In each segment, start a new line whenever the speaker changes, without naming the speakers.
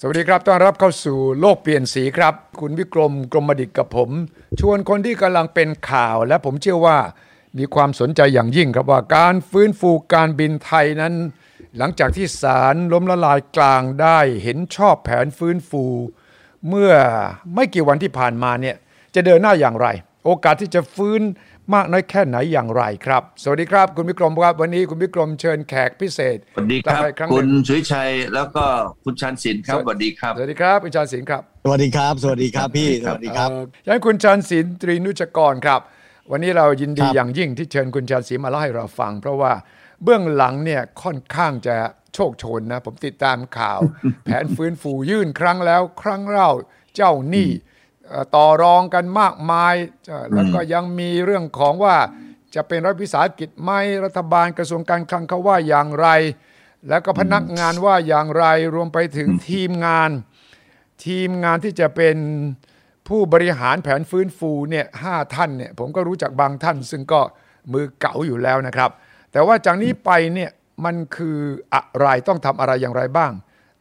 สวัสดีครับ ต้อนรับเข้าสู่โลกเปลี่ยนสีครับ คุณวิกรมกรมดิตกับผม ชวนคนที่กำลังเป็นข่าว และผมเชื่อว่ามีความสนใจอย่างยิ่งครับว่าการฟื้นฟูการบินไทยนั้น หลังจากที่ศาลล้มละลายกลางได้เห็นชอบแผนฟื้นฟู เมื่อไม่กี่วันที่ผ่านมาเนี่ยจะเดินหน้าอย่างไร โอกาสที่จะฟื้น มากน้อยแค่ไหนอย่างไรครับ สวัสดีครับคุณวิกรมครับ วันนี้คุณวิกรมเชิญแขกพิเศษ
สวัสดีครับ
กลัมาอีกงห
คุ
นึ่
ณ
ง
สุวิชัยแล้วก็คุณชันศิลป์ครับสวัสดีครับ
สวัสดีครับคุณชาญศิลป์ครับ
สวัสดีครับ สวัสดีครับพี่ สวัสดีครับ
เอ่อยังให้คุณชาญศิลป์ตรีนุชกรครับ วันนี้เรายินดี
ครับ
อย่างยิ่งที่เชิญคุณชาญศิลป์มาเล่าให้เราฟัง เพราะว่าเบื้องหลังเนี่ยค่อนข้างจะโชคโชนนะ ผมติดตามข่าว แผนฟื้นฟูยื่นครั้งแล้ว ครั้งเล่าเจ้าหนี้เอ่อ ต่อรองกันมากมายเอ่อแล้วก็ยังมีเรื่องของว่าจะเป็นรัฐวิสาหกิจไหมรัฐบาลกระทรวงการคลังเขาว่าอย่างไร แล้วก็พนักงานว่าอย่างไรรวมไปถึงทีมงาน ทีมงานที่จะเป็นผู้บริหารแผนฟื้นฟูเนี่ยห้าท่านเนี่ยผมก็รู้จักบางท่าน ซึ่งก็มือเก่าอยู่แล้วนะครับ แต่ว่าจากนี้ไปเนี่ยมันคืออะไรต้องทำอะไรอย่างไรบ้าง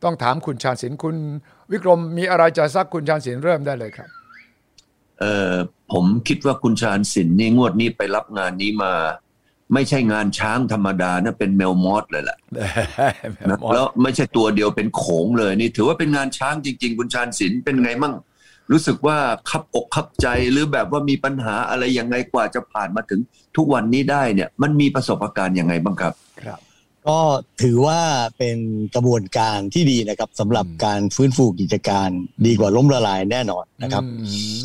ต้องถามคุณชาญศิลป์คุณ วิกรมมีอะไรจะซักคุณชาญศิลป์เริ่มได้เลยครับ
เอ่อผมคิดว่าคุณชาญศิลป์นี่งวดนี้ไปรับงานนี้มา ไม่ใช่งานช้างธรรมดานะเป็นแมวมอสเลยแหละนะแล้วไม่ใช่ตัวเดียวเป็นโขงเลยนี่ ถือว่าเป็นงานช้างจริง ๆ คุณชาญศิลป์เป็นไงมั่งรู้สึกว่าคับอกคับใจหรือแบบว่ามีปัญหาอะไรยังไงกว่าจะผ่านมาถึงทุกวันนี้ได้เนี่ย มันมีประสบการณ์ยังไงบ้างครับ
ครับ
ก็ถือว่าเป็นกระบวนการที่ดีนะครับสำหรับ
อืม
การฟื้นฟูกิจการดีกว่าล้มละลายแน่นอนนะครับ
อืม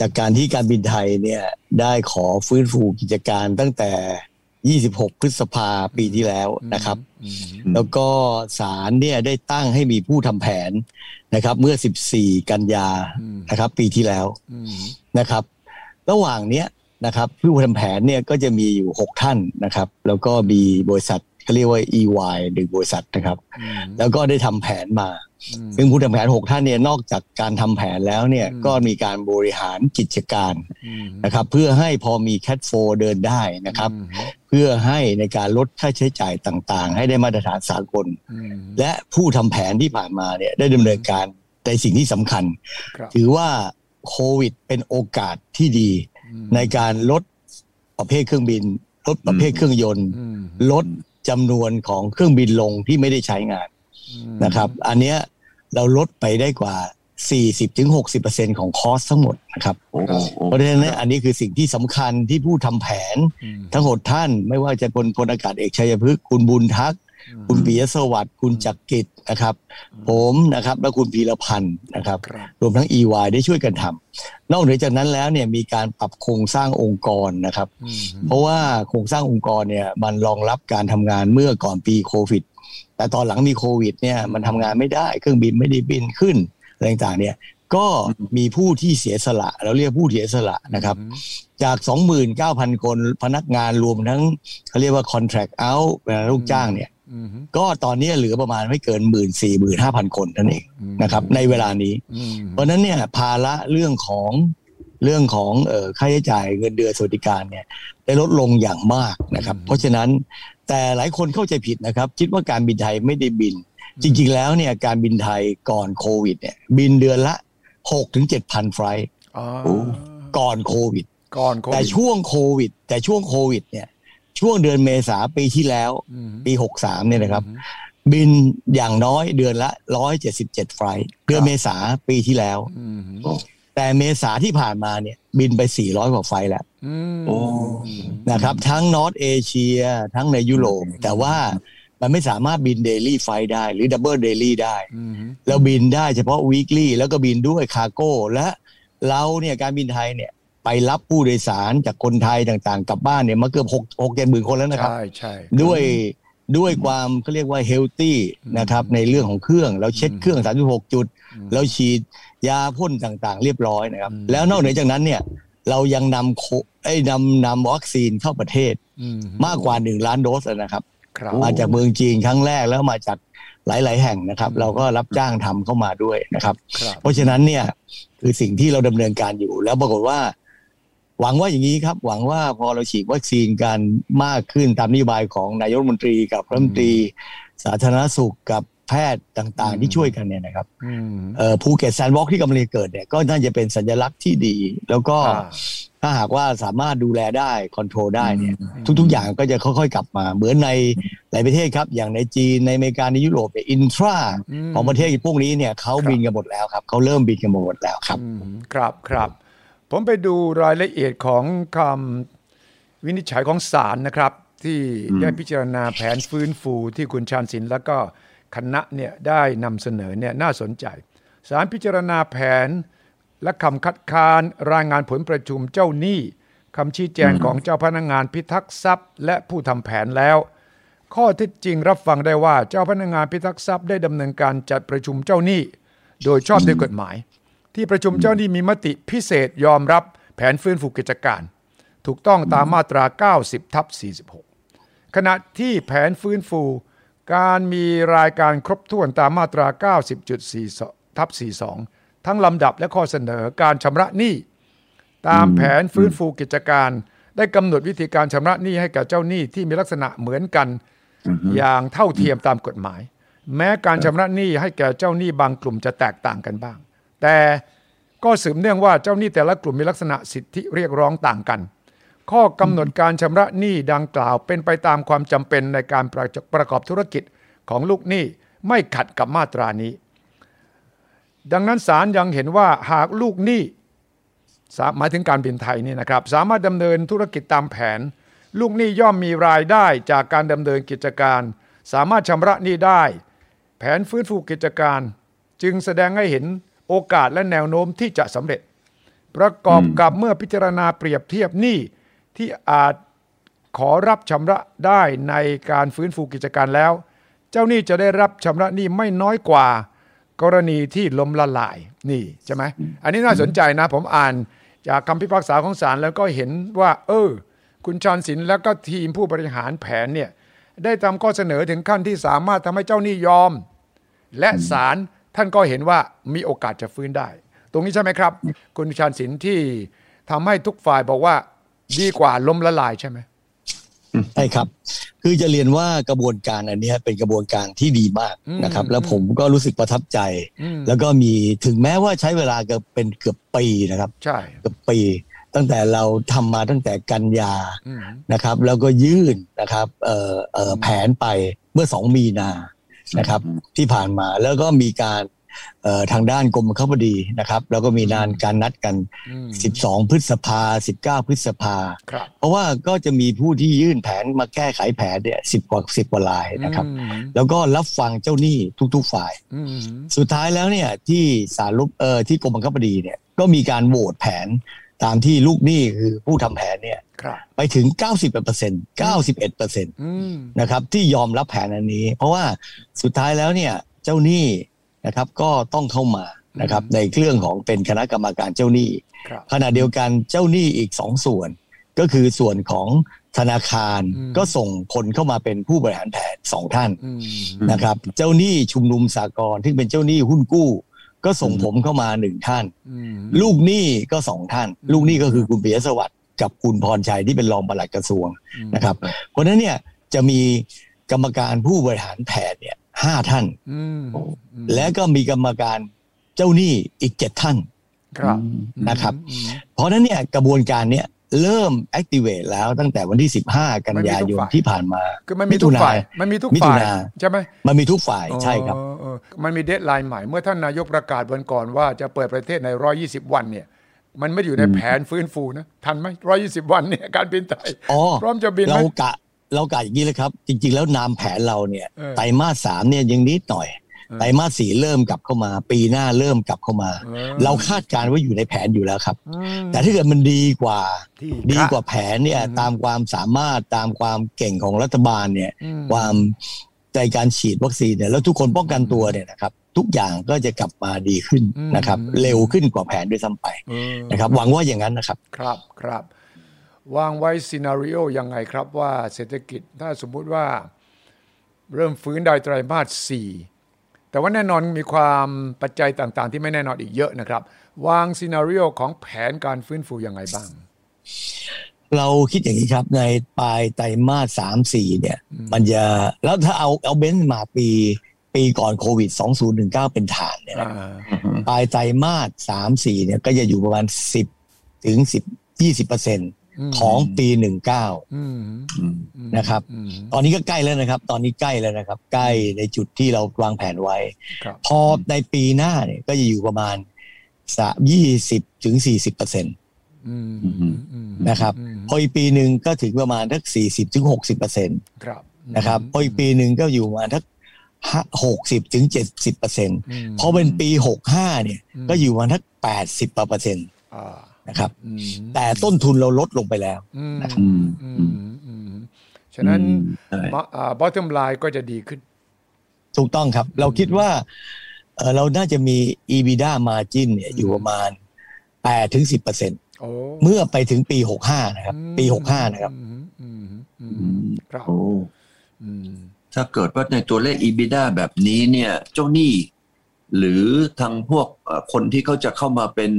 จากการที่การบินไทยเนี่ยได้ขอฟื้นฟูกิจการตั้งแต่ 26 พฤษภาปีที่แล้วนะครับ
อืม
อืม
แล้วก็ศาลเนี่ยได้ตั้งให้มีผู้ทำแผนนะครับ เมื่อ 14 กันยา
อืม
นะครับ ปีที่แล้ว
อืม
นะครับ ระหว่างเนี้ยนะครับผู้ทำแผนเนี่ยก็จะมีอยู่ 6 ท่านนะครับ แล้วก็มีบริษัท เขาเรียกว่า EY หนึ่งบริษัทนะครับ
อืม
แล้วก็ได้ทำแผนมา
อืม
ซึ่งผู้ทำแผน 6 ท่านเนี่ยนอกจากการทำแผนแล้วเนี่ย
อืม
ก็มีการบริหารกิจการ
อืม
นะครับ เพื่อให้พอมีแค t โฟเดินได้นะครับ
อืม
เพื่อให้ในการลดค่าใช้จ่ายต่างๆ ให้ได้มาตรฐานสากล
อืม
และผู้ทำแผนที่ผ่านมาเนี่ยได้ดำเนินการในสิ่งที่สำคัญ
ครับ
ถือว่าโควิดเป็นโอกาสที่ดี
อืม
ในการลดประเภทเครื่องบิน ลดประเภทเครื่องยนต์
อืม
ลด จำนวนของเครื่องบินลงที่ไม่ได้ใช้งาน
อืม
นะครับ อันเนี้ยเราลดไปได้กว่า 40-60%ของคอสทั้งหมดนะครับ
โอ้โห
เพราะฉะนั้นเนยอันนี้คือสิ่งที่สำคัญที่ผู้ทำแผน
อืม
ทั้งหดท่านไม่ว่าจะพลพลอากาศเอกชัยพฤกษ์คุณบุญทักษ์ คุณปิยสวัสดิ์คุณจักรกิจนะครับ ผมนะครับ และคุณพีรพันธ์นะครับ
ครับ
รวมทั้ง EY ได้ช่วยกันทำนอกเหนือจากนั้นแล้วเนี่ยมีการปรับโครงสร้างองค์กรนะครับ
อืม
เพราะว่าโครงสร้างองค์กรเนี่ยมันรองรับการทำงานเมื่อก่อนปีโควิด แต่ตอนหลังมีโควิดเนี่ยมันทำงานไม่ได้เครื่องบินไม่ได้บินขึ้นอะไรต่างๆเนี่ยก็มีผู้ที่เสียสละ เราเรียกผู้เสียสละนะครับ จาก 29,000 คนพนักงานรวมทั้งเขาเรียกว่า contract out ลูกจ้างเนี่ย
อืม
ก็ตอนนี้เหลือประมาณไม่เกิน1 4 0 0 0 0 5,000คนนั่นเองนะครับ ในเวลานี้
อืม
เพราะฉะนั้นเนี่ยภาระเรื่องของเรื่องของเอ่อค่าใช้จ่ายเงินเดือนสวัสดิการเนี่ยได้ลดลงอย่างมากนะครับ เพราะฉะนั้นแต่หลายคนเข้าใจผิดนะครับ คิดว่าการบินไทยไม่ได้บิน จริง ๆ แล้วเนี่ยการบินไทยก่อนโควิดเนี่ยบินเดือนละ6-7ถึง7,000ไฟลท์
อ๋อ
ก่อนโควิด
ก่อนโควิด
แต่ช่วงโควิด แต่ช่วงโควิดเนี่ย ช่วงเดือนเมษาปีที่แล้ว
อืม
ปี63เนี่ยนะครับ บินอย่างน้อยเดือนละ177 flight เดือนเมษาปีที่แล้ว
อืม
แต่เมษาที่ผ่านมาเนี่ย บินไป400กว่า flight แล้ว
อืม
โอ้
นะครับ ทั้ง North Asia ทั้งในยุโรปแต่ว่ามันไม่สามารถบิน daily flight ได้หรือ double daily ได้
อืม
เราบินได้เฉพาะ weekly แล้วก็บินด้วย cargo และเราเนี่ยการบินไทยเนี่ย ไปรับผู้โดยสารจากคนไทยต่างๆ กลับบ้านเนี่ยมาเกือบหกหกเจ็ดหมื่นคนแล้วนะครับ
ใช่ใช่
ด้วยด้วยความเขาเรียกว่าเฮลตี้นะครับในเรื่องของเครื่องเราเช็ดเครื่อง 36 จุด เราฉีดยาพ่นต่างๆ เรียบร้อยนะครับ แล้วนอกเหนือจากนั้นเนี่ยเรายังนำโคไอ้ยนำนำวัคซีนเข้าประเทศ
อืม
มากกว่า 1 ล้านโดสนะครับ
ครับ
มาจากเมืองจีนครั้งแรกแล้วมาจากหลาย ๆ แห่งนะครับ เราก็รับจ้างทำเข้ามาด้วยนะครับ
ครับ
เพราะฉะนั้นเนี่ยคือสิ่งที่เราดำเนินการอยู่แล้วปรากฏว่า หวังว่าอย่างนี้ครับ หวังว่าพอเราฉีดวัคซีนกันมากขึ้นตามนโยบายของนายกรัฐมนตรีกับรัฐมนตรี สาธารณสุขกับแพทย์ต่างๆ ที่ช่วยกันเนี่ยนะครับภูเก็ต Sandbox ที่กำลังเกิดเนี่ยก็น่าจะเป็นสัญลักษณ์ที่ดี แล้วก็ถ้าหากว่าสามารถดูแลได้ control ได้เนี่ย ทุกๆ อย่างก็จะค่อยๆ กลับมา เหมือนในหลายประเทศครับ อย่างในจีนในอเมริกาในยุโรปเนี่ย intra ของประเทศพวกนี้เนี่ยเขาบินกันหมดแล้วครับเขาเริ่มบินกันหมดแล้วครับ
ครับครับ ผมไปดูรายละเอียดของคำวินิจฉัยของศาลนะครับ ที่ได้พิจารณาแผนฟื้นฟูที่คุณชาญศิลป์แล้วก็คณะเนี่ยได้นำเสนอเนี่ยน่าสนใจศาลพิจารณาแผนและคำคัดค้านรายงานผลประชุมเจ้าหนี้คำชี้แจงของเจ้าพนักงงานพิทักษ์ทรัพย์ และผู้ทำแผนแล้ว ข้อเท็จจริงรับฟังได้ว่าเจ้าพนักงงานพิทักษ์ทรัพย์ได้ดำเนินการจัดประชุมเจ้าหนี้ โดยชอบด้วยกฎหมาย ที่ประชุมเจ้าหนี้มีมติพิเศษยอมรับแผนฟื้นฟูกิจการ ถูกต้องตามมาตรา 90ทับ46 ขณะที่แผนฟื้นฟู การมีรายการครบถ้วนตามมาตรา 90.4ทับ42 ทั้งลำดับและข้อเสนอการชำระหนี้ ตามแผนฟื้นฟูกิจการ ได้กำหนดวิธีการชำระหนี้ให้กับเจ้าหนี้ที่มีลักษณะเหมือนกัน อย่างเท่าเทียมตามกฎหมาย แม้การชำระหนี้ให้แก่เจ้าหนี้บางกลุ่มจะแตกต่างกันบ้าง แต่ก็สืบเนื่องว่าเจ้าหนี้แต่ละกลุ่มมีลักษณะสิทธิเรียกร้องต่างกัน ข้อกำหนดการชำระหนี้ดังกล่าวเป็นไปตามความจำเป็นในการประกอบธุรกิจของลูกหนี้ไม่ขัดกับมาตรานี้ ดังนั้นศาลยังเห็นว่าหากลูกหนี้หมายถึงการบินไทยนี่นะครับ สามารถดำเนินธุรกิจตามแผน ลูกหนี้ย่อมมีรายได้จากการดำเนินกิจการ สามารถชำระหนี้ได้ แผนฟื้นฟูกิจการ จึงแสดงให้เห็น โอกาสและแนวโน้มที่จะสำเร็จ ประกอบกับเมื่อพิจารณาเปรียบเทียบหนี้ที่อาจขอรับชำระได้ในการฟื้นฟูกิจการแล้ว เจ้าหนี้จะได้รับชำระหนี้ไม่น้อยกว่า กรณีที่ล้มละลายนี่ใช่ไหมอันนี้น่าสนใจนะ ผมอ่านจากคำพิพากษาของศาลแล้วก็เห็นว่า เออ คุณชอนศิลแล้วก็ทีมผู้บริหารแผนเนี่ยได้ทำข้อเสนอถึงขั้นที่สามารถทำให้เจ้าหนี้ยอม และศาล ท่านก็เห็นว่ามีโอกาสจะฟื้นได้ ตรงนี้ใช่ไหมครับ คุณชานศิลที่ทำให้ทุกฝ่ายบอกว่าดีกว่าล้มละลายใช่ไหม
ใช่ครับ คือจะเรียนว่ากระบวนการอันนี้เป็นกระบวนการที่ดีมากนะครับ แล้วผมก็รู้สึกประทับใจ แล้วก็มีถึงแม้ว่าใช้เวลาเกือบเป็นเกือบปีนะครับ
ใช่
เกือบปี ตั้งแต่เราทำมาตั้งแต่กันยานะครับ แล้วก็ยื่นนะครับเอ่อเอ่อแผนไปเมื่อสองมีนา นะครับที่ผ่านมาแล้วก็มีการทางด้านกรมข้าพดีนะครับ แล้วก็มีนานการนัดกัน 12 พฤษภา 19 พฤษภา เพราะว่าก็จะมีผู้ที่ยื่นแผนมาแก้ไขแผนเนี่ยสิบกว่าสิบกว่าลายนะครับ แล้วก็รับฟังเจ้าหนี้ทุก ๆ ฝ่าย สุดท้ายแล้วเนี่ยที่สารลบเออที่กรมบังคับคดีเนี่ยก็มีการโหวตแผน ตามที่ลูกหนี้คือผู้ทำแผนเนี่ยไปถึง 90เปอร์เซ็นต์91เปอร์เซ็นต์นะครับที่ยอมรับแผนอันนี้ เพราะว่าสุดท้ายแล้วเนี่ยเจ้าหนี้นะครับก็ต้องเข้ามานะครับในเรื่องของเป็นคณะกรรมการเจ้าหนี้ขณะเดียวกันเจ้าหนี้อีกสองส่วน ก็คือส่วนของธนาคารก็ส่งคนเข้ามาเป็นผู้บริหารแผนสองท่านนะครับ เจ้าหนี้ชุมนุมสากลที่เป็นเจ้าหนี้หุ้นกู้ ก็ส่งผมเข้ามาหนึ่งท่าน ลูกหนี้ก็สองท่าน ลูกหนี้ก็คือคุณเบียสวัสดิ์กับคุณพรชัยที่เป็นรองปลัดกระทรวงนะครับ เพราะนั้นเนี่ยจะมีกรรมการผู้บริหารแผนเนี่ยห้าท่านและก็มีกรรมการเจ้าหนี้อีกเจ็ดท่านนะครับ เพราะนั้นเนี่ยกระบวนการเนี้ย เริ่ม activate แล้วตั้งแต่วันที่ 15 กันยายนที่ผ่านมา
คือมันมีทุกฝ่ายมันมีทุกฝ่ายใช่ไหม
มันมีทุกฝ่ายใช่ครับ
มันมีเดทไลน์ใหม่เมื่อท่านนายกประกาศวันก่อนว่าจะเปิดประเทศใน 120 วันเนี่ย มันไม่อยู่ในแผนฟื้นฟูนะ ทันไหม120วันเนี่ยการบินไทยพร้อมจะบิน
เรากะเรากะอย่างนี้เลยครับ จริง ๆ แล้วนามแผนเราเนี่ยไตรมาสสามเนี่ยยังนิดหน่อย ไตรมาสสี่เริ่มกลับเข้ามา ปีหน้าเริ่มกลับเข้ามา เราคาดการว่าอยู่ในแผนอยู่แล้วครับ แต่ถ้าเกิดมันดีกว่า ดีกว่าแผนเนี่ยตามความสามารถตามความเก่งของรัฐบาลเนี่ยความใจการฉีดวัคซีนเนี่ยแล้วทุกคนป้องกันตัวเนี่ยนะครับทุกอย่างก็จะกลับมาดีขึ้นนะครับ เร็วขึ้นกว่าแผนด้วยซ้ำไปนะครับหวังว่าอย่างนั้นนะครับ
ครับครับวางไว้ซีนารีโอยังไงครับว่าเศรษฐกิจถ้าสมมุติว่าเริ่มฟื้นได้ไตรมาสสี่ แต่ว่าแน่นอนมีความปัจจัยต่างๆ ที่ไม่แน่นอนอีกเยอะนะครับ วางซีนารีโอของแผนการฟื้นฟูยังไงบ้าง
เราคิดอย่างนี้ครับในปลายไตรมาสสามสี่เนี่ย มันจะแล้วถ้าเอาเอาเบนซ์มาปีปีก่อนโควิด 2019 เป็นฐานเนี่ยนะปลายไตรมาสสามสี่เนี่ยก็จะอยู่ประมาณ 10 ถึง 10 20เปอร์เซ็น ของปี19นะครับ ตอนนี้ก็ใกล้แล้วนะครับ ตอนนี้ใกล้แล้วนะครับ ใกล้ในจุดที่เราวางแผนไว้ พอในปีหน้าเนี่ยก็จะอยู่ประมาณสามยี่สิบถึงสี่สิบเปอร์เซ็นต์นะครับ พออีกปีหนึ่งก็ถึงประมาณทักสี่สิบถึงหกสิบเปอร์เซ็นต์นะครับพออีกปีหนึ่งก็อยู่ประมาณทักหกสิบถึงเจ็ดสิบเปอร์เซ็นต์พอเป็นปีหกห้าเนี่ย ก็อยู่ประมาณทักแปดสิบเปอร์เซ็นต์ นะครับ แต่ต้นทุนเราลดลงไปแล้วนะครับ
ฉะนั้นบอทเทิมไลน์ก็จะดีขึ้น
ถูกต้องครับ เราคิดว่าเราน่าจะมี EBITDA margin เนี่ยอยู่ประมาณแปดถึงสิบเปอร์เซ็นต์เมื่อไปถึงปีหกห้านะครับ ปีหกห้านะครับ
ครับถ้าเกิดว่าในตัวเลข EBITDA แบบนี้เนี่ย เจ้าหนี้ หรือทางพวกคนที่เขาจะเข้ามาเป็น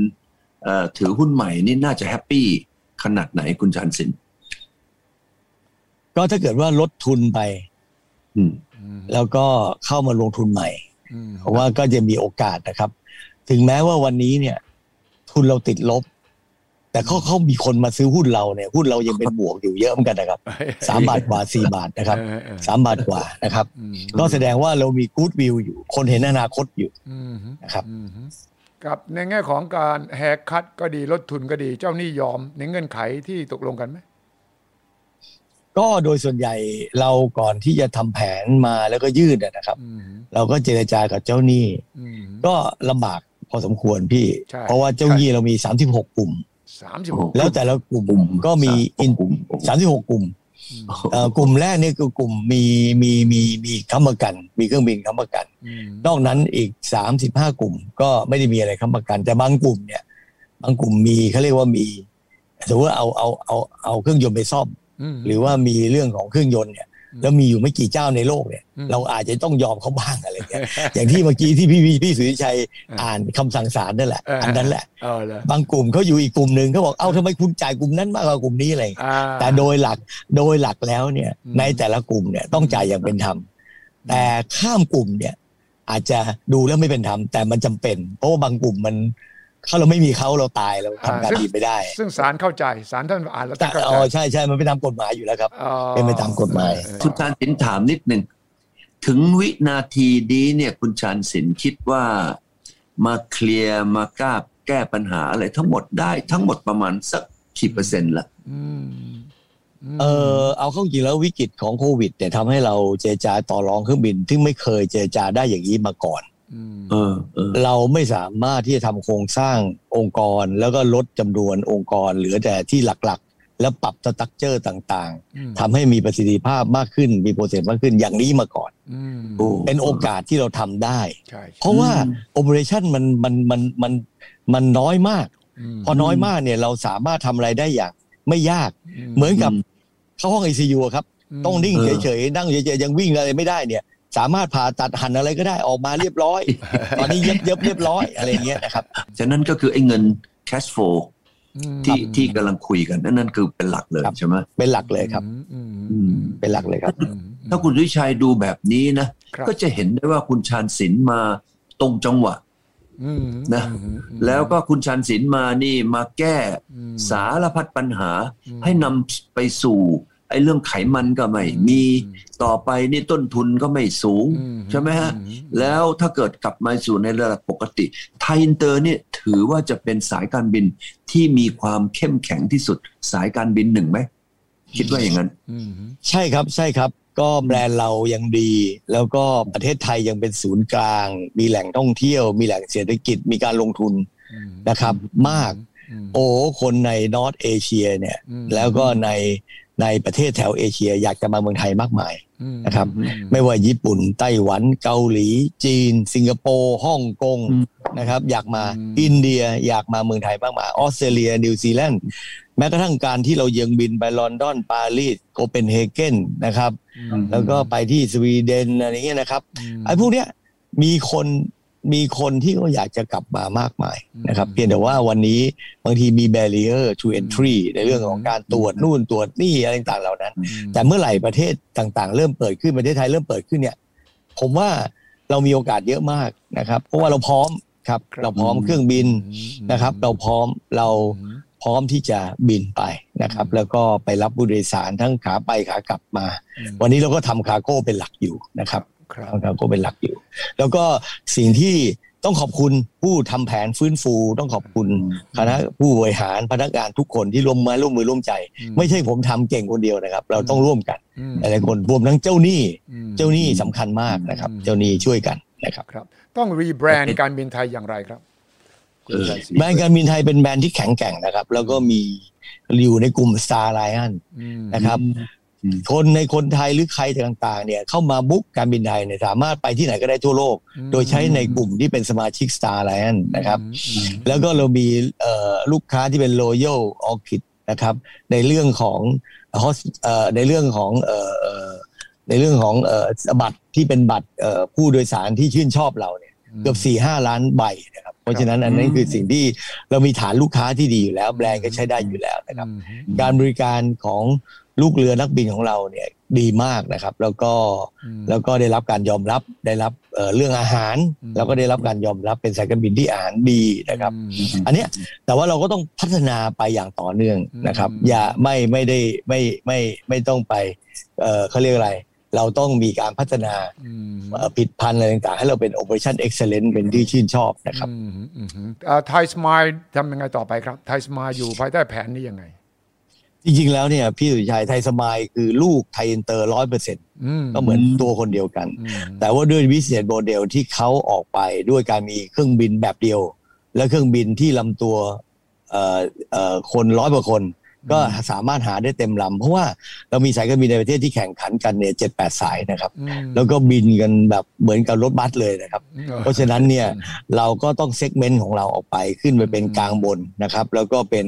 ถือหุ้นใหม่นี่น่าจะแฮปปี้ขนาดไหนคุณชันสิน
ก็ถ้าเกิดว่าลดทุนไปแล้วก็เข้ามาลงทุนใหม่เพราะว่าก็จะมีโอกาสนะครับ ถึงแม้ว่าวันนี้เนี่ย ทุนเราติดลบ แต่เขาเขามีคนมาซื้อหุ้นเราเนี่ยหุ้นเรายังเป็นบวกอยู่เยอะเหมือนกันนะครับสามบาทกว่าสี่บาทนะครับสามบาทกว่านะครับ ก็แสดงว่าเรามีกู๊ดวิวอยู่ คนเห็นอนาคตอยู่นะครับ
กับในแง่ของการแฮกคัดก็ดีลดทุนก็ดี เจ้านี่ยอมในเงื่อนไขที่ตกลงกันไหม
ก็โดยส่วนใหญ่เราก่อนที่จะทำแผนมาแล้วก็ยืดนะครับ เราก็เจรจากับเจ้าหนี้ก็ลำบากพอสมควรพี่ เพราะว่าเจ้าหนี้เรามีสามสิบหกกลุ่มแล้วแต่ละกลุ่มก็มีอินสามสิบหกกลุ่ม กลุ่มแรกนี่คือกลุ่มมีมีมีมีค้ำประกัน มีเครื่องบินค้ำประกัน นอกนั้นอีกสามสิบห้ากลุ่ม ก็ไม่ได้มีอะไรค้ำประกันแต่บางกลุ่มเนี่ย บางกลุ่มมีเขาเรียกว่ามีสมมติว่าเอาเอาเอาเอาเครื่องยนต์ไปซ่อม หรือว่ามีเรื่องของเครื่องยนต์เนี่ย แล้วมีอยู่ไม่กี่เจ้าในโลกเนี่ย เราอาจจะต้องยอมเขาบ้างอะไรเงี้ยอย่างที่เมื่อกี้ที่พี่พี่สุริชัยอ่านคำสั่งศาลนั่นแหละอันนั้นแหละบางกลุ่มเขาอยู่อีกกลุ่มหนึ่งเขาบอกเอ้าทำไมคุณจ่ายกลุ่มนั้นมากกว่ากลุ่มนี้อะไรแต่โดยหลักโดยหลักแล้วเนี่ยในแต่ละกลุ่มเนี่ยต้องจ่ายอย่างเป็นธรรมแต่ข้ามกลุ่มเนี่ยอาจจะดูแล้วไม่เป็นธรรมแต่มันจำเป็น เพราะว่าบางกลุ่มมัน ถ้าเราไม่มีเขาเราตายเราทำการดีไม่ได้
ซึ่งศาลเข้าใจศาลท่านอ่านแล้วท่านเข้า
ใจอ๋อใช่ใช่มันเป็นตามกฎหมายอยู่แล้วครับเป็นไปตามกฎหมาย
คุณชานสินถามนิดหนึ่งถึงวินาทีนี้เนี่ยคุณชานสินคิดว่ามาเคลียร์มาก้าแก้ปัญหาอะไรทั้งหมดได้ทั้งหมดประมาณสักกี่เปอร์เซ็นต์ละ
เออเอาเข้าจริงแล้ววิกฤตของโควิดเนี่ยทำให้เราเจรจาต่อรองเครื่องบินที่ไม่เคยเจรจาได้อย่างนี้มาก่อน เราไม่สามารถที่จะทำโครงสร้างองค์กรแล้วก็ลดจำนวนองค์กร เหลือแต่ที่หลักๆ แล้วปรับ structure ต่างๆทำให้มีประสิทธิภาพมากขึ้นมี process มากขึ้นอย่างนี้มาก่อนเป็นโอกาสที่เราทำได้ เพราะว่าโอเปอเรชั่นมันมันมันมันมันน้อยมาก พอน้อยมากเนี่ยเราสามารถทำอะไรได้อย่างไม่ยาก เหมือนกับเข้าห้องไอซียูครับ ต้องนิ่งเฉยๆนั่งเฉยๆยังวิ่งอะไรไม่ได้เนี่ย สามารถผ่าตัดหั่นอะไรก็ได้ออกมาเรียบร้อย ตอนนี้เย็บเย็บเรียบร้อยอะไรเงี้ยนะครับ
ฉะนั้นก็คือไอ้เงิน cash flow ที่ที่กำลังคุยกันนั่นนั่นคือเป็นหลักเลยใช่ไหม
เป็นหลักเลยครับเป็นหลักเลยครับ
ถ้าคุณวิชัยดูแบบนี้นะ ก็จะเห็นได้ว่าคุณชาญศิลป์มาตรงจังหวะนะแล้วก็คุณชาญศิลป์มานี่มาแก้สารพัดปัญหาให้นำไปสู่ ไอ้เรื่องไขมันก็ไม่มีต่อไปนี่ต้นทุนก็ไม่สูง ใช่ไหมฮะ แล้วถ้าเกิดกลับมาสู่ในระดับปกติ ไทยอินเตอร์นี่ถือว่าจะเป็นสายการบินที่มีความเข้มแข็งที่สุดสายการบินหนึ่งไหม คิดว่าอย่างนั้น
ใช่ครับใช่ครับ ก็แบรนด์เรายังดี แล้วก็ประเทศไทยยังเป็นศูนย์กลาง มีแหล่งท่องเที่ยว มีแหล่งเศรษฐกิจมีการลงทุนนะครับ มากโอ้คนในนอตเอเชียเนี่ย แล้วก็ใน ในประเทศแถวเอเชียอยากจะมาเมืองไทยมากมายนะครับ ไม่ว่าญี่ปุ่น ไต้หวันเกาหลี จีน สิงคโปร์ฮ่องกงนะครับ อยากมาอินเดียอยากมาเมืองไทยมากมายออสเตรเลีย นิวซีแลนด์แม้กระทั่งการที่เรายังบินไปลอนดอนปารีสโคเปนเฮเกนนะครับ แล้วก็ไปที่สวีเดนอะไรเงี้ยนะครับไอ้พวกเนี้ยมีคน มีคนที่เขาอยากจะกลับมามากมายนะครับ เพียงแต่ว่าวันนี้บางทีมี barrier to entry ในเรื่องของการตรวจนู่นตรวจนี่อะไรต่างๆเหล่านั้น แต่เมื่อไหร่ประเทศต่างๆ เริ่มเปิดขึ้นประเทศไทยเริ่มเปิดขึ้นเนี่ย ผมว่าเรามีโอกาสเยอะมากนะครับ เพราะว่าเราพร้อมครับ เราพร้อมเครื่องบินนะครับ เราพร้อมเราพร้อมที่จะบินไปนะครับ แล้วก็ไปรับผู้โดยสารทั้งขาไปขากลับมา วันนี้เราก็ทำ cargo เป็นหลักอยู่นะครับ ทำ cargo เป็นหลักอยู่ แล้วก็สิ่งที่ต้องขอบคุณผู้ทำแผนฟื้นฟู ต้องขอบคุณคณะผู้บริหารพนักงานทุกคนที่ร่วมมาร่วมมือร่วมใจ ไม่ใช่ผมทำเก่งคนเดียวนะครับ เราต้องร่วมกันหลายคนรวมทั้งเจ้าหนี้เจ้าหนี้สำคัญมากนะครับ เจ้าหนี้ช่วยกันนะครับ
ครับ ต้องรีแบรนด์การบินไทยอย่างไรครับ
แบรนด์การบินไทยเป็นแบรนด์ที่แข็งแกร่งนะครับ แล้วก็มีอยู่ในกลุ่ม Star Lion นะครับ คนในคนไทยหรือใครต่างๆ เนี่ยเข้ามาบุ๊กการบินไทยเนี่ยสามารถไปที่ไหนก็ได้ทั่วโลก โดยใช้ในกลุ่มที่เป็นสมาชิก Star Alliance นะครับ แล้วก็เรามีลูกค้าที่เป็น Royal Orchid นะครับ ในเรื่องของในเรื่องของในเรื่องของบัตรที่เป็นบัตรผู้โดยสารที่ชื่นชอบเราเนี่ย เกือบสี่ห้าล้านใบนะครับ เพราะฉะนั้นอันนี้คือสิ่งที่เรามีฐานลูกค้าที่ดีอยู่แล้ว แบรนด์ก็ใช้ได้อยู่แล้วนะครับ การบริการของลูกเรือนักบินของเราเนี่ยดีมากนะครับ แล้วก็แล้วก็ได้รับการยอมรับได้รับเรื่องอาหาร แล้วก็ได้รับการยอมรับเป็นสายการบินที่อาหารดีนะครับ อันนี้แต่ว่าเราก็ต้องพัฒนาไปอย่างต่อเนื่องนะครับ อย่าไม่ไม่ได้ไม่ไม่ไม่ต้องไปเขาเรียกอะไร เราต้องมีการพัฒนาผลิตภัณฑ์อะไรต่างๆ ให้เราเป็น operation excellence เป็นที่ชื่นชอบนะครับ
ไทยสมายทำยังไงต่อไปครับไทยสมายอยู่ภายใต้แผนนี้ยังไง
จริงๆแล้วเนี่ย พี่สุชัยไทยสมายคือลูกไทยอินเตอร์ร้อยเปอร์เซ็นต์ก็เหมือนตัวคนเดียวกัน แต่ว่าด้วย business model ที่เขาออกไปด้วยการมีเครื่องบินแบบเดียว และเครื่องบินที่ลำตัวคนร้อยกว่าคน ก็สามารถหาได้เต็มลำเพราะว่าเรามีสายการบินในประเทศที่แข่งขันกันเนี่ยเจ็ดแปดสายนะครับ แล้วก็บินกันแบบเหมือนกับรถบัสเลยนะครับ เพราะฉะนั้นเนี่ยเราก็ต้อง segment ของเราออกไปขึ้นไปเป็นกลางบนนะครับ แล้วก็เป็น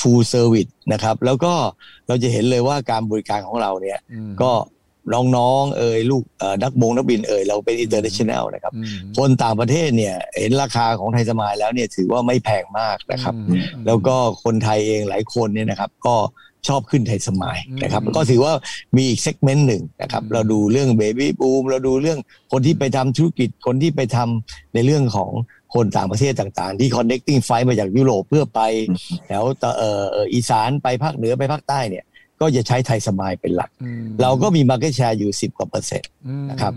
full service นะครับ แล้วก็เราจะเห็นเลยว่าการบริการของเราเนี่ยก็ น้องๆเอ่ยลูกนักบงนักบินเอ่ยเราเป็น international นะครับ คนต่างประเทศเนี่ยเห็นราคาของไทยสมายแล้วเนี่ยถือว่าไม่แพงมากนะครับ แล้วก็คนไทยเองหลายคนเนี่ยนะครับ ก็ชอบขึ้นไทยสมายนะครับ ก็ถือว่ามีอีก segment หนึ่งนะครับ เราดูเรื่อง baby boom เราดูเรื่องคนที่ไปทำธุรกิจคนที่ไปทำในเรื่องของคนต่างประเทศต่างๆ ที่ connecting flight มาจากยุโรปเพื่อไปแถวเอ่ออีสานไปภาคเหนือไปภาคใต้เนี่ย ก็จะใช้ไทยสมายเป็นหลัก เราก็มี market share อยู่สิบกว่าเปอร์เซ็นต์นะครับ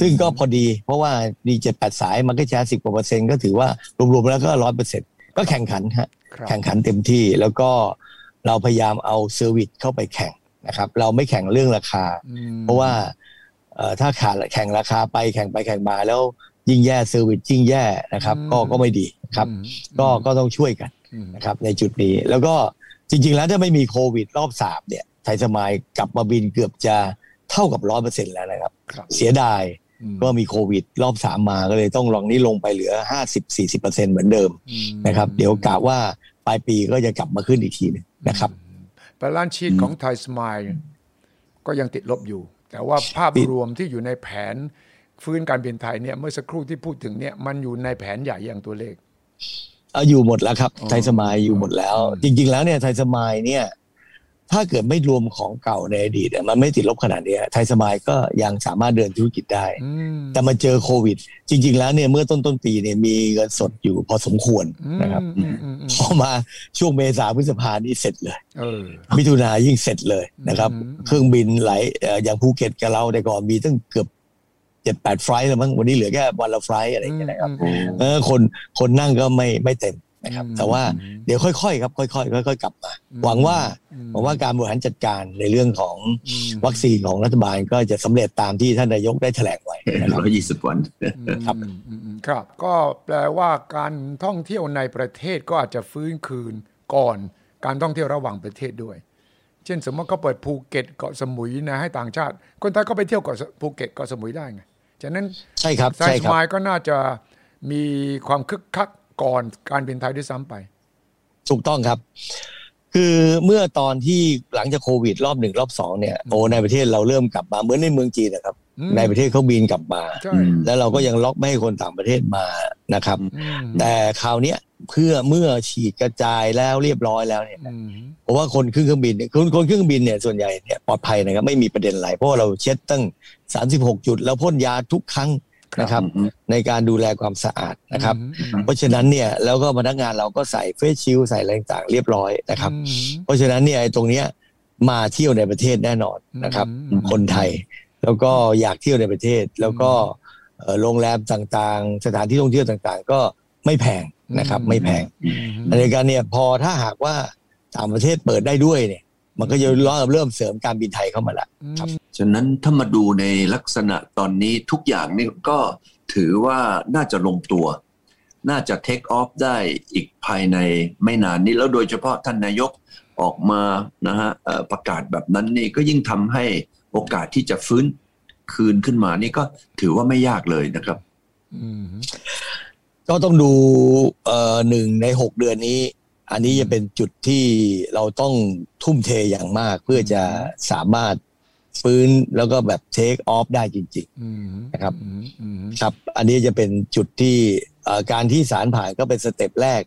ซึ่งก็พอดีเพราะว่าดีเจ็ดแปดสาย market share สิบกว่าเปอร์เซ็นต์ก็ถือว่ารวมๆแล้วก็ร้อยเปอร์เซ็นต์ก็แข่งขันฮะแข่งขันเต็มที่แล้วก็เราพยายามเอา service เข้าไปแข่งนะครับเราไม่แข่งเรื่องราคา เพราะว่าถ้าขาดแข่งราคาไปแข่งไปแข่งมาแล้วยิ่งแย่ service ยิ่งแย่นะครับ ก็ก็ไม่ดีครับ ก็ก็ต้องช่วยกันนะครับในจุดนี้แล้วก็ จริงๆแล้วถ้าไม่มีโควิดรอบสามเนี่ยไทยสมายล์กลับมาบินเกือบจะเท่ากับร้อยเปอร์เซ็นต์แล้วนะครับ เสียดายก็มีโควิดรอบสามมาก็เลยต้องลองนี้ลงไปเหลือห้าสิบสี่สิบเปอร์เซ็นต์เหมือนเดิมนะครับ เดี๋ยวกะว่าปลายปีก็จะกลับมาขึ้นอีกทีนึงนะครับ
balance sheet ของไทยสมายล์ก็ยังติดลบอยู่ แต่ว่าภาพรวมที่อยู่ในแผนฟื้นการบินไทยเนี่ยเมื่อสักครู่ที่พูดถึงเนี่ยมันอยู่ในแผนใหญ่อย่างตัวเลข
อยู่หมดแล้วครับ ไทยสมายอยู่หมดแล้ว จริง ๆ แล้วเนี่ยไทยสมายเนี่ย ถ้าเกิดไม่รวมของเก่าในอดีตมันไม่ติดลบขนาดนี้ไทยสมายก็ยังสามารถเดินธุรกิจได้ แต่มาเจอโควิด จริง ๆ แล้วเนี่ยเมื่อต้นต้นปีเนี่ยมีเงินสดอยู่พอสมควรนะครับพอมาช่วงเมษาพฤษภานี่เสร็จเลยมิถุนายิ่งเสร็จเลยนะครับ เครื่องบินไหลอย่างภูเก็ตกับเราแต่ก่อนมีตั้งเกือบ เจ็ดแปดไฟล์แล้วมั้งวันนี้เหลือแค่วันละไฟล์อะไรอย่างเงี้ยนะครับเออคนคนนั่งก็ไม่ไม่เต็มนะครับ แต่ว่าเดี๋ยวค่อยๆครับค่อยๆค่อยๆ กลับมา หวังว่าหวังว่าการบริหารจัดการในเรื่องของวัคซีนของรัฐบาลก็จะสำเร็จตามที่ท่านนายกได้แถลงไว้
ร้อยยี่สิบวัน
ครับครับ ก็แปลว่าการท่องเที่ยวในประเทศก็อาจจะฟื้นคืนก่อนการท่องเที่ยวระหว่างประเทศด้วย เช่นสมมติเขาเปิดภูเก็ตเกาะสมุยนะให้ต่างชาติ คนไทยก็ไปเที่ยวเกาะภูเก็ตเกาะสมุยได้ไง ฉะนั้น
ใช่ครับ
ไทยสมายล์ก็น่าจะมีความคึกคักก่อนการบินไทยด้วยซ้ำไป
ถูกต้องครับ คือเมื่อตอนที่หลังจากโควิด รอบหนึ่งรอบสองเนี่ยโอ้ในประเทศเราเริ่มกลับมาเหมือนในเมืองจีนนะครับ ในประเทศเขาบินกลับมา แล้วเราก็ยังล็อกไม่ให้คนต่างประเทศมานะครับ แต่คราวนี้เพื่อเมื่อฉีดกระจายแล้วเรียบร้อยแล้วเนี่ยผมว่าคนขึ้นเครื่องบินคนคนขึ้นเครื่องบินเนี่ยส่วนใหญ่เนี่ยปลอดภัยนะครับไม่มีประเด็นอะไรเพราะเราเช็ดตั้ง 36 จุด แล้วพ่นยาทุกครั้งนะครับ ในการดูแลความสะอาดนะครับ เพราะฉะนั้นเนี่ยแล้วก็พนักงานเราก็ใส่เฟสชิลใส่อะไรต่างเรียบร้อยนะครับ เพราะฉะนั้นเนี่ยตรงเนี้ยมาเที่ยวในประเทศแน่นอนนะครับ คนไทยแล้วก็อยากเที่ยวในประเทศแล้วก็โรงแรมต่างๆ สถานที่ท่องเที่ยวต่างๆ ก็ไม่แพง นะครับ ไม่แพงในการเนี่ยพอถ้าหากว่าต่างประเทศเปิดได้ด้วยเนี่ย มันก็จะเริ่มเริ่มเสริมการบินไทยเข้ามาละครับ
ฉะนั้นถ้ามาดูในลักษณะตอนนี้ทุกอย่างนี่ก็ถือว่าน่าจะลงตัว น่าจะเทคออฟได้อีกภายในไม่นานนี้แล้วโดยเฉพาะท่านนายกออกมานะฮะประกาศแบบนั้นนี่ก็ยิ่งทำให้โอกาสที่จะฟื้นคืนขึ้นมานี่ก็ถือว่าไม่ยากเลยนะครับ
ก็ต้องดูหนึ่งในหกเดือนนี้ อันนี้จะเป็นจุดที่เราต้องทุ่มเทอย่างมากเพื่อจะสามารถฟื้นแล้วก็แบบ take off ได้จริงๆนะครับครับ อันนี้จะเป็นจุดที่การที่ศาลผ่านก็เป็น step แรก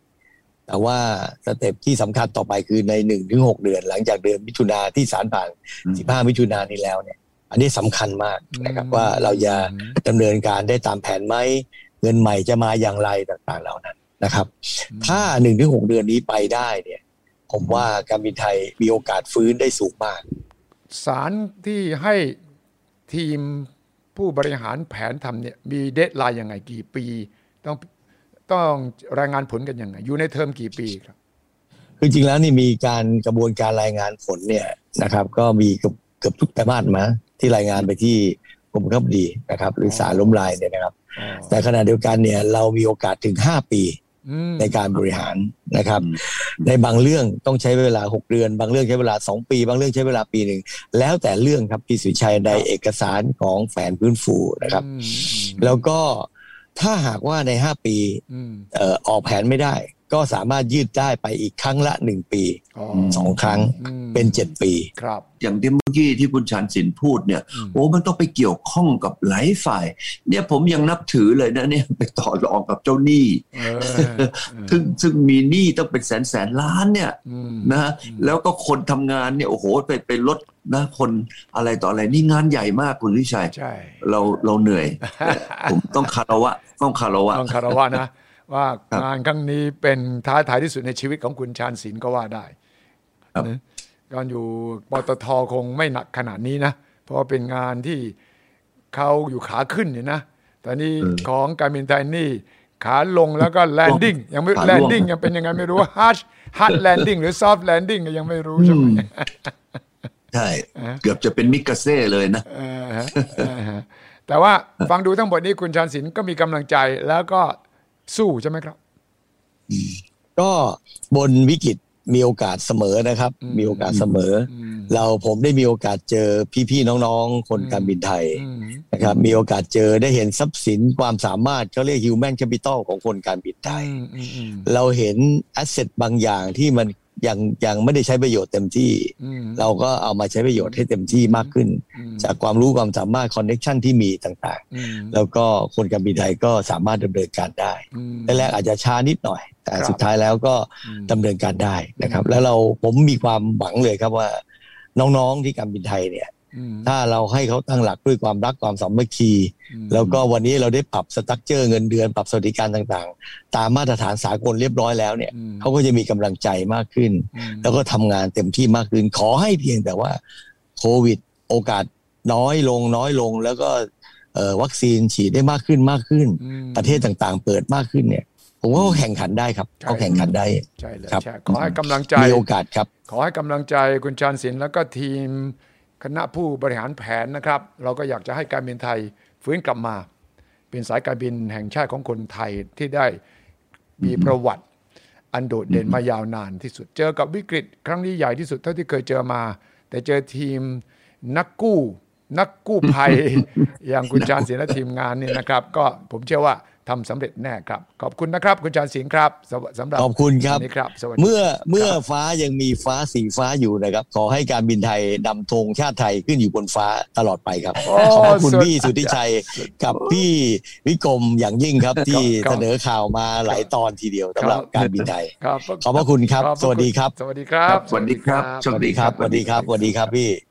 แต่ว่า step ที่สำคัญต่อไปคือในหนึ่งถึงหกเดือน หลังจากเดือนมิถุนาที่ศาลผ่านสิบห้ามิถุนานี้แล้วเนี่ย อันนี้สำคัญมากนะครับว่าเราจะดำเนินการได้ตามแผนไหม เงินใหม่จะมาอย่างไรต่างๆเหล่านั้นนะครับ ถ้าหนึ่งถึงหกเดือนนี้ไปได้เนี่ย ผมว่าการบินไทยมีโอกาสฟื้นได้สูงมาก
ศาลที่ให้ทีมผู้บริหารแผนทำเนี่ยมี deadline ยังไงกี่ปี ต้องต้องรายงานผลกันยังไง อยู่ในเทอมกี่ปีครับ
คือจริงแล้วนี่มีการกระบวนการรายงานผลเนี่ยนะครับ ก็มีเกือบเกือบทุกไตรมาสมาที่รายงานไปที่กรมขับดีนะครับ หรือสารล้มลายเนี่ยนะครับ แต่ขณะเดียวกันเนี่ยเรามีโอกาสถึงห้าปีในการบริหารนะครับ ในบางเรื่องต้องใช้เวลาหกเดือน บางเรื่องใช้เวลาสองปี บางเรื่องใช้เวลาปีหนึ่งแล้วแต่เรื่องครับพี่สุชัยในเอกสารของแฝนพื้นฟูนะครับ แล้วก็ถ้าหากว่าในห้าปีออกแผนไม่ได้ ก็สามารถยืดได้ไปอีกครั้งละหนึ่งปีสองครั้งเป็นเจ็ดปี
ครับ
อย่างที่เมื่อกี้ที่คุณชานสินพูดเนี่ยโอ้มันต้องไปเกี่ยวข้องกับหลายฝ่าย เนี่ยผมยังนับถือเลยนะเนี่ยไปต่อรองกับเจ้าหนี้ซึ่งซึ่งมีหนี้ต้องเป็นแสนแสนล้านเนี่ยนะแล้วก็คนทำงานเนี่ยโอ้โหไปไปลดนะคนอะไรต่ออะไรนี่งานใหญ่มากคุณวิชัยเราเราเหนื่อย ผมต้องคารวะต้องคารวะ
ต้องคารวะนะ ว่างานครั้งนี้เป็นท้าทายที่สุดในชีวิตของคุณชาญศิลป์ก็ว่าได้การอยู่ปตทคงไม่หนักขนาดนี้นะ เพราะเป็นงานที่เขาอยู่ขาขึ้นเนี่ยนะแต่นี่ของการบินไทยนี่ขาลงแล้วก็ landing ยังไม่ landing ยังเป็นยังไงไม่รู้ hard hard landing หรือ soft landing ยังไม่รู้ใช่ไหม
ใช่ เกือบจะเป็นคามิกาเซ่เลยนะ
แต่ว่าฟังดูทั้งหมดนี้คุณชาญศิลป์ก็มีกำลังใจแล้วก็ สู้ใช่ไหมครับ
ก็บนวิกฤตมีโอกาสเสมอนะครับ มีโอกาสเสมอ เราผมได้มีโอกาสเจอพี่ๆน้องๆ คนการบินไทยนะครับ มีโอกาสเจอได้เห็นทรัพย์สินความสามารถเขาเรียก human capital ของคนการบินไทย เราเห็น asset บางอย่างที่มัน ยังยังไม่ได้ใช้ประโยชน์เต็มที่ เราก็เอามาใช้ประโยชน์ให้เต็มที่มากขึ้น จากความรู้ความสามารถคอนเน็ชันที่มีต่างๆ แล้วก็คนการบินไทยก็สามารถดำเนินการได้แรกอาจจะช้านิดหน่อย แต่สุดท้ายแล้วก็ดำเนินการได้นะครับ แล้วเราผมมีความหวังเลยครับว่า น้องๆที่การบินไทยเนี่ย ถ้าเราให้เขาตั้งหลักด้วยความรักความสามัคคี แล้วก็วันนี้เราได้ปรับสตั๊กเจอร์เงินเดือนปรับสวัสดิการต่างๆ ตามมาตรฐานสากลเรียบร้อยแล้วเนี่ยเขาก็จะมีกำลังใจมากขึ้น แล้วก็ทำงานเต็มที่มากขึ้น ขอให้เพียงแต่ว่าโควิดโอกาสน้อยลงน้อยลงแล้วก็วัคซีนฉีดได้มากขึ้นมากขึ้น ประเทศต่างๆ เปิดมากขึ้นเนี่ยผมว่าเขาแข่งขันได้ครับเขาแข่งขันได้
ใช่เลยขอให้กำลังใจ
มีโอกาสครับ
ขอให้กำลังใจคุณชานศิลป์แล้วก็ทีม คณะผู้บริหารแผนนะครับ เราก็อยากจะให้การบินไทยฟื้นกลับมา เป็นสายการบินแห่งชาติของคนไทยที่ได้มีประวัติ อันโดดเด่นมายาวนานที่สุดเจอกับวิกฤต ครั้งนี้ใหญ่ที่สุดเท่าที่เคยเจอมา แต่เจอทีมนักกู้ นักกู้ภัย อย่างคุณจานศรีและทีมงานนี่นะครับ ก็ผมเชื่อว่า ทำสำเร็จแน่ครับ ขอบคุณนะครับ คุณจารสิงห์ครับสำหรับ
ขอบคุณครับ
นี่ครับ
เมื่อเมื่อฟ้ายังมีฟ้าสีฟ้าอยู่นะครับ ขอให้การบินไทยนำธงชาติไทยขึ้นอยู่บนฟ้าตลอดไปครับ ขอบคุณพี่สุทธิชัยกับพี่วิกรมอย่างยิ่งครับที่เสนอข่าวมาหลายตอนทีเดียวสำหรับการบินไทยขอบพระคุณครับ สวัสดีครับ
สวัสดีครับ
สวัสดีครับ
สวัสดีครับสวัสดีครับสวัสดีครับพี่